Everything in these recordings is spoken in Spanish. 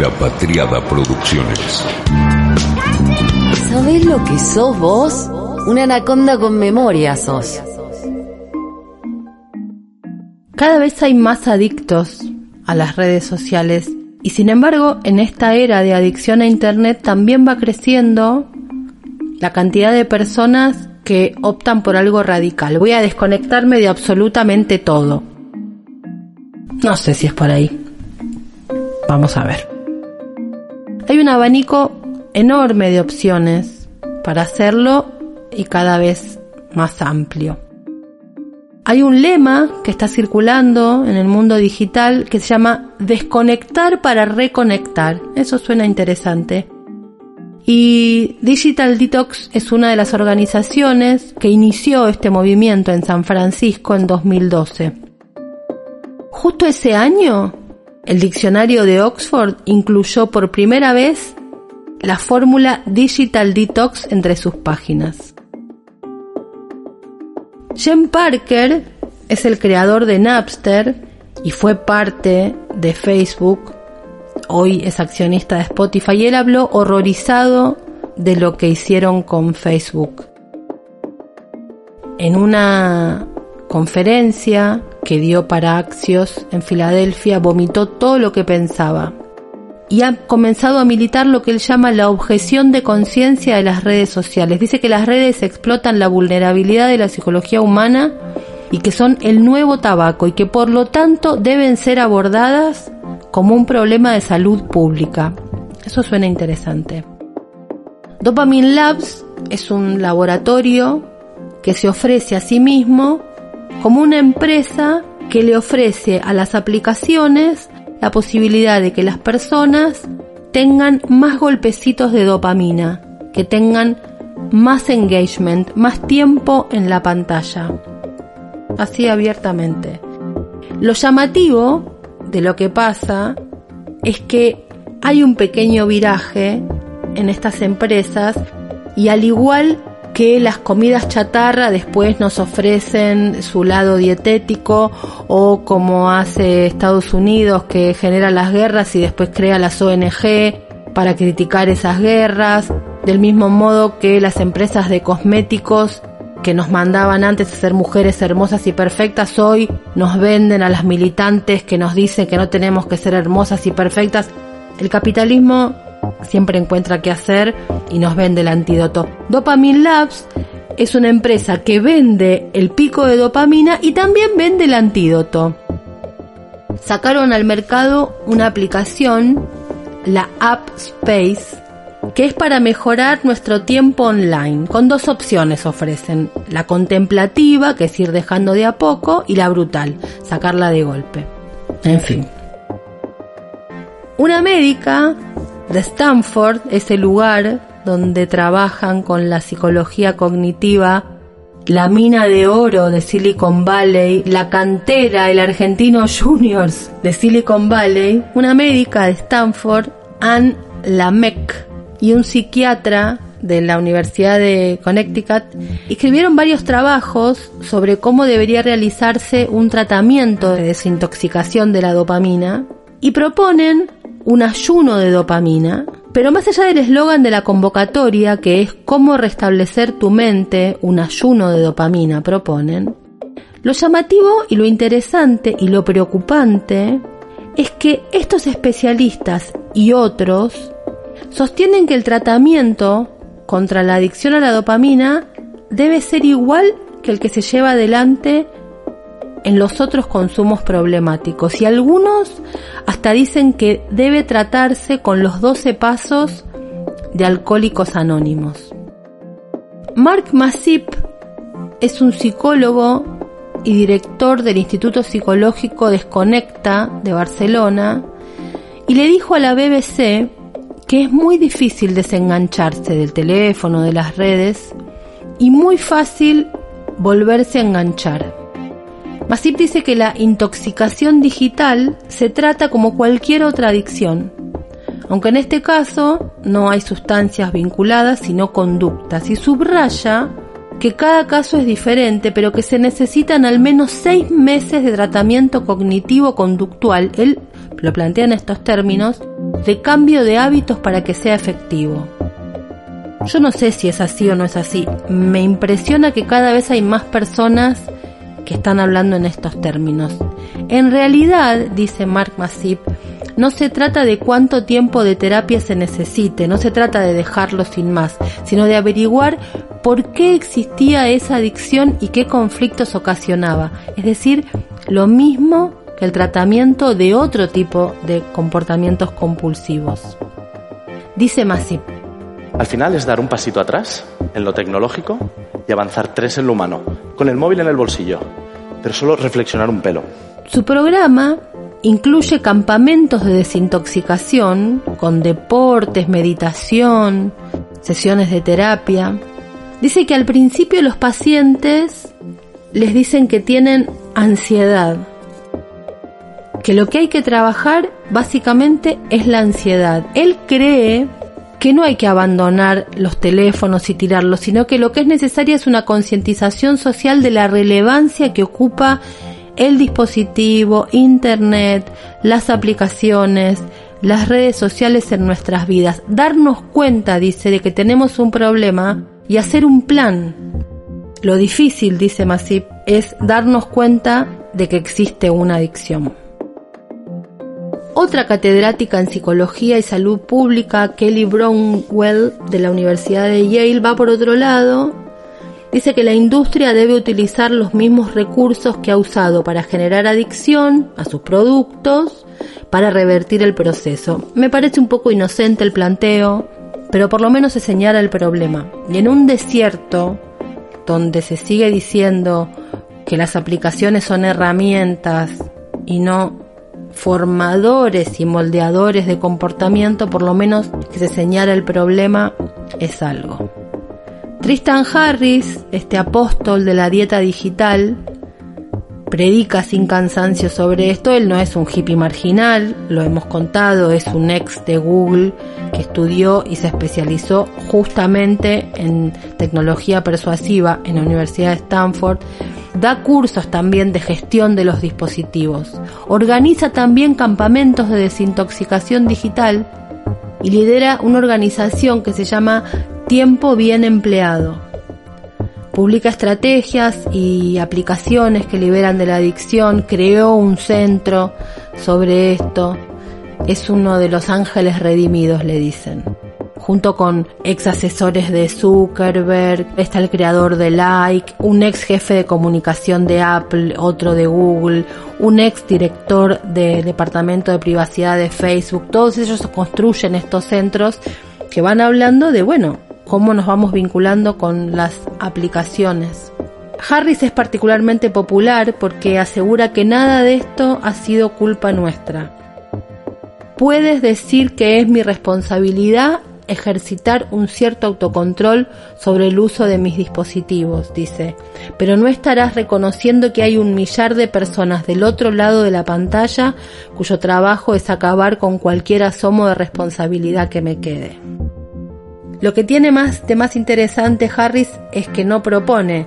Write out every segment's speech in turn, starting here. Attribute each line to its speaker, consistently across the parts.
Speaker 1: La Patriada Producciones.
Speaker 2: ¿Sabés lo que sos vos? Una anaconda con memoria sos.
Speaker 3: Cada vez hay más adictos a las redes sociales y sin embargo en esta era de adicción a Internet también va creciendo la cantidad de personas que optan por algo radical. Voy a desconectarme de absolutamente todo. No sé si es por ahí. Vamos a ver. Hay un abanico enorme de opciones para hacerlo y cada vez más amplio. Hay un lema que está circulando en el mundo digital que se llama desconectar para reconectar. Eso suena interesante. Y Digital Detox es una de las organizaciones que inició este movimiento en San Francisco en 2012. Justo ese año, el diccionario de Oxford incluyó por primera vez la fórmula Digital Detox entre sus páginas. Jen Parker es el creador de Napster y fue parte de Facebook hoy es accionista de Spotify, y él habló horrorizado de lo que hicieron con Facebook. En una conferencia que dio para Axios en Filadelfia, vomitó todo lo que pensaba y ha comenzado a militar lo que él llama la objeción de conciencia de las redes sociales. Dice que las redes explotan la vulnerabilidad de la psicología humana y que son el nuevo tabaco y que por lo tanto deben ser abordadas como un problema de salud pública. Eso suena interesante. Dopamine Labs es un laboratorio que se ofrece a sí mismo como una empresa que le ofrece a las aplicaciones la posibilidad de que las personas tengan más golpecitos de dopamina, que tengan más engagement, más tiempo en la pantalla. Así abiertamente. Lo llamativo de lo que pasa es que hay un pequeño viraje en estas empresas y al igual que las comidas chatarra después nos ofrecen su lado dietético o como hace Estados Unidos que genera las guerras y después crea las ONG para criticar esas guerras, del mismo modo que las empresas de cosméticos que nos mandaban antes a ser mujeres hermosas y perfectas, hoy nos venden a las militantes que nos dicen que no tenemos que ser hermosas y perfectas. El capitalismo siempre encuentra qué hacer y nos vende el antídoto. Dopamine Labs es una empresa que vende el pico de dopamina y también vende el antídoto. Sacaron al mercado una aplicación, la App Space, que es para mejorar nuestro tiempo online. Con dos opciones ofrecen, la contemplativa, que es ir dejando de a poco, y la brutal, sacarla de golpe. En fin. Una médica de Stanford, ese lugar donde trabajan con la psicología cognitiva, la mina de oro de Silicon Valley, la cantera, el argentino juniors de Silicon Valley, una médica de Stanford, Anne Lamec, y un psiquiatra de la Universidad de Connecticut. Escribieron varios trabajos sobre cómo debería realizarse un tratamiento de desintoxicación de la dopamina y proponen un ayuno de dopamina, pero más allá del eslogan de la convocatoria que es cómo restablecer tu mente, un ayuno de dopamina proponen, lo llamativo y lo interesante y lo preocupante es que estos especialistas y otros sostienen que el tratamiento contra la adicción a la dopamina debe ser igual que el que se lleva adelante en los otros consumos problemáticos y algunos hasta dicen que debe tratarse con los 12 pasos de alcohólicos anónimos. Mark Masip es un psicólogo y director del Instituto Psicológico Desconecta de Barcelona y le dijo a la BBC que es muy difícil desengancharse del teléfono, de las redes y muy fácil volverse a enganchar. Masip dice que la intoxicación digital se trata como cualquier otra adicción, aunque en este caso no hay sustancias vinculadas sino conductas, y subraya que cada caso es diferente, pero que se necesitan al menos seis meses de tratamiento cognitivo-conductual. Él lo plantea en estos términos, de cambio de hábitos para que sea efectivo. Yo no sé si es así o no es así. Me impresiona que cada vez hay más personas que están hablando en estos términos. En realidad, dice Mark Masip, no se trata de cuánto tiempo de terapia se necesite, no se trata de dejarlo sin más, sino de averiguar por qué existía esa adicción y qué conflictos ocasionaba. Es decir, lo mismo que el tratamiento de otro tipo de comportamientos compulsivos. Dice Masip.
Speaker 4: Al final es dar un pasito atrás en lo tecnológico y avanzar tres en lo humano, con el móvil en el bolsillo, pero solo reflexionar un pelo.
Speaker 3: Su programa incluye campamentos de desintoxicación con deportes, meditación, sesiones de terapia. Dice que al principio los pacientes les dicen que tienen ansiedad, que lo que hay que trabajar básicamente es la ansiedad. Él cree que no hay que abandonar los teléfonos y tirarlos, sino que lo que es necesaria es una concientización social de la relevancia que ocupa el dispositivo, Internet, las aplicaciones, las redes sociales en nuestras vidas. Darnos cuenta, dice, de que tenemos un problema y hacer un plan. Lo difícil, dice Masip, es darnos cuenta de que existe una adicción. Otra catedrática en psicología y salud pública, Kelly Brownwell, de la Universidad de Yale, va por otro lado. Dice que la industria debe utilizar los mismos recursos que ha usado para generar adicción a sus productos para revertir el proceso. Me parece un poco inocente el planteo, pero por lo menos se señala el problema. Y en un desierto donde se sigue diciendo que las aplicaciones son herramientas y no formadores y moldeadores de comportamiento, por lo menos que se señala el problema, es algo. Tristan Harris, este apóstol de la dieta digital, predica sin cansancio sobre esto. Él no es un hippie marginal, lo hemos contado, es un ex de Google que estudió y se especializó justamente en tecnología persuasiva en la Universidad de Stanford da cursos también de gestión de los dispositivos, organiza también campamentos de desintoxicación digital y lidera una organización que se llama Tiempo Bien Empleado. Publica estrategias y aplicaciones que liberan de la adicción, creó un centro sobre esto, es uno de los ángeles redimidos, le dicen. Junto con ex asesores de Zuckerberg, está el creador de Like, un ex jefe de comunicación de Apple, otro de Google, un ex director del departamento de privacidad de Facebook, todos ellos construyen estos centros que van hablando de, bueno, cómo nos vamos vinculando con las aplicaciones. Harris es particularmente popular porque asegura que nada de esto ha sido culpa nuestra. Puedes decir que es mi responsabilidad ejercitar un cierto autocontrol sobre el uso de mis dispositivos, dice, pero no estarás reconociendo que hay un millar de personas del otro lado de la pantalla cuyo trabajo es acabar con cualquier asomo de responsabilidad que me quede. Lo que tiene más de más interesante Harris es que no propone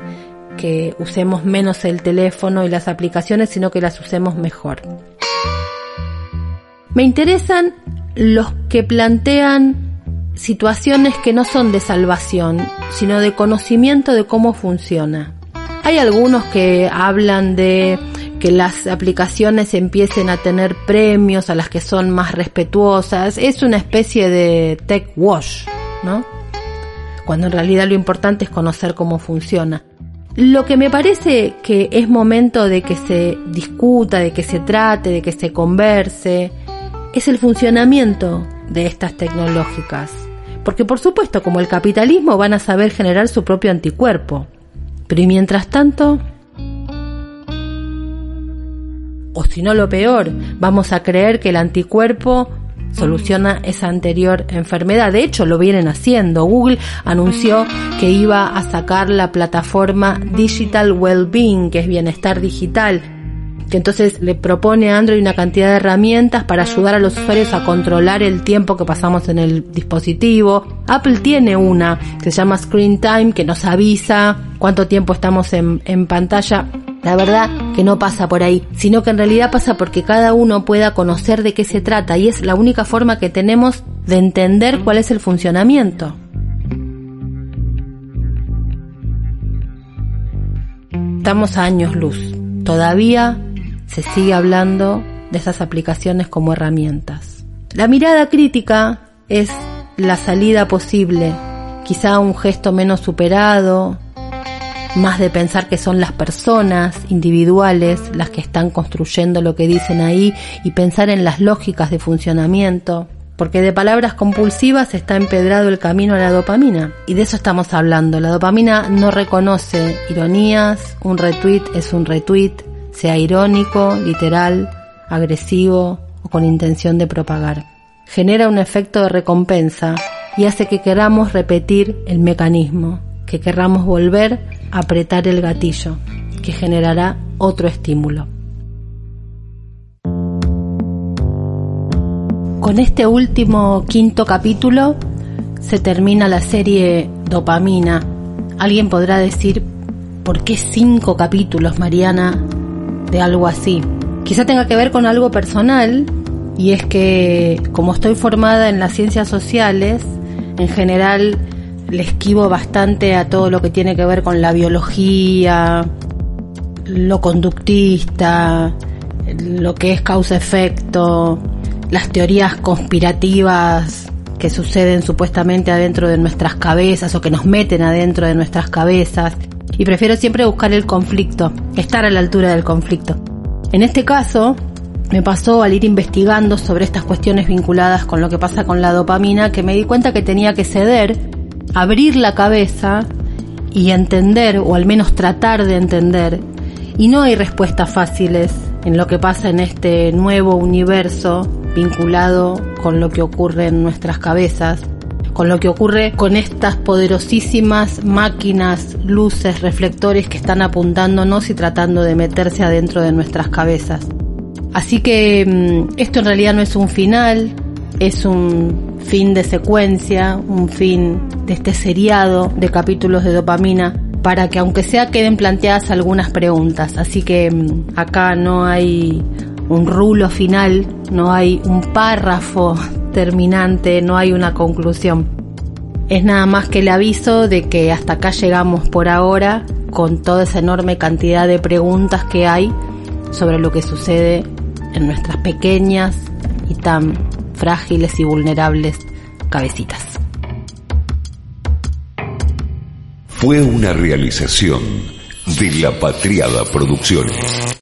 Speaker 3: que usemos menos el teléfono y las aplicaciones, sino que las usemos mejor. Me interesan los que plantean situaciones que no son de salvación, sino de conocimiento de cómo funciona. Hay algunos que hablan de que las aplicaciones empiecen a tener premios a las que son más respetuosas. Es una especie de tech wash, ¿no? Cuando en realidad lo importante es conocer cómo funciona. Lo que me parece que es momento de que se discuta, de que se trate, de que se converse, es el funcionamiento de estas tecnológicas. Porque por supuesto, como el capitalismo, van a saber generar su propio anticuerpo. Pero y mientras tanto... O si no lo peor, vamos a creer que el anticuerpo soluciona esa anterior enfermedad. De hecho, lo vienen haciendo. Google anunció que iba a sacar la plataforma Digital Wellbeing, que es bienestar digital, que entonces le propone a Android una cantidad de herramientas para ayudar a los usuarios a controlar el tiempo que pasamos en el dispositivo. Apple tiene una que se llama Screen Time que nos avisa cuánto tiempo estamos en, en pantalla. La verdad que no pasa por ahí, sino que en realidad pasa porque cada uno pueda conocer de qué se trata y es la única forma que tenemos de entender cuál es el funcionamiento. Estamos a años luz. Todavía se sigue hablando de esas aplicaciones como herramientas. La mirada crítica es la salida posible, quizá un gesto menos superado, más de pensar que son las personas individuales las que están construyendo lo que dicen ahí y pensar en las lógicas de funcionamiento, porque de palabras compulsivas está empedrado el camino a la dopamina, y de eso estamos hablando. La dopamina no reconoce ironías, un retweet es un retweet, sea irónico, literal, agresivo o con intención de propagar. Genera un efecto de recompensa y hace que queramos repetir el mecanismo, que querramos volver apretar el gatillo, que generará otro estímulo. Con este último quinto capítulo se termina la serie Dopamina. Alguien podrá decir, ¿por qué cinco capítulos, Mariana, de algo así? Quizá tenga que ver con algo personal, y es que como estoy formada en las ciencias sociales, en general le esquivo bastante a todo lo que tiene que ver con la biología, lo conductista, lo que es causa-efecto, las teorías conspirativas que suceden supuestamente adentro de nuestras cabezas o que nos meten adentro de nuestras cabezas. Y prefiero siempre buscar el conflicto, estar a la altura del conflicto. En este caso, me pasó al ir investigando sobre estas cuestiones vinculadas con lo que pasa con la dopamina que me di cuenta que tenía que ceder, abrir la cabeza y entender, o al menos tratar de entender. Y no hay respuestas fáciles en lo que pasa en este nuevo universo vinculado con lo que ocurre en nuestras cabezas, con lo que ocurre con estas poderosísimas máquinas, luces, reflectores que están apuntándonos y tratando de meterse adentro de nuestras cabezas. Así que mm, esto en realidad no es un final, es un fin de secuencia, un fin de este seriado de capítulos de dopamina para que aunque sea queden planteadas algunas preguntas. Así que mm, acá no hay un rulo final, no hay un párrafo terminante, no hay una conclusión. Es nada más que el aviso de que hasta acá llegamos por ahora con toda esa enorme cantidad de preguntas que hay sobre lo que sucede en nuestras pequeñas y tan frágiles y vulnerables cabecitas.
Speaker 1: Fue una realización de la Patriada Producciones.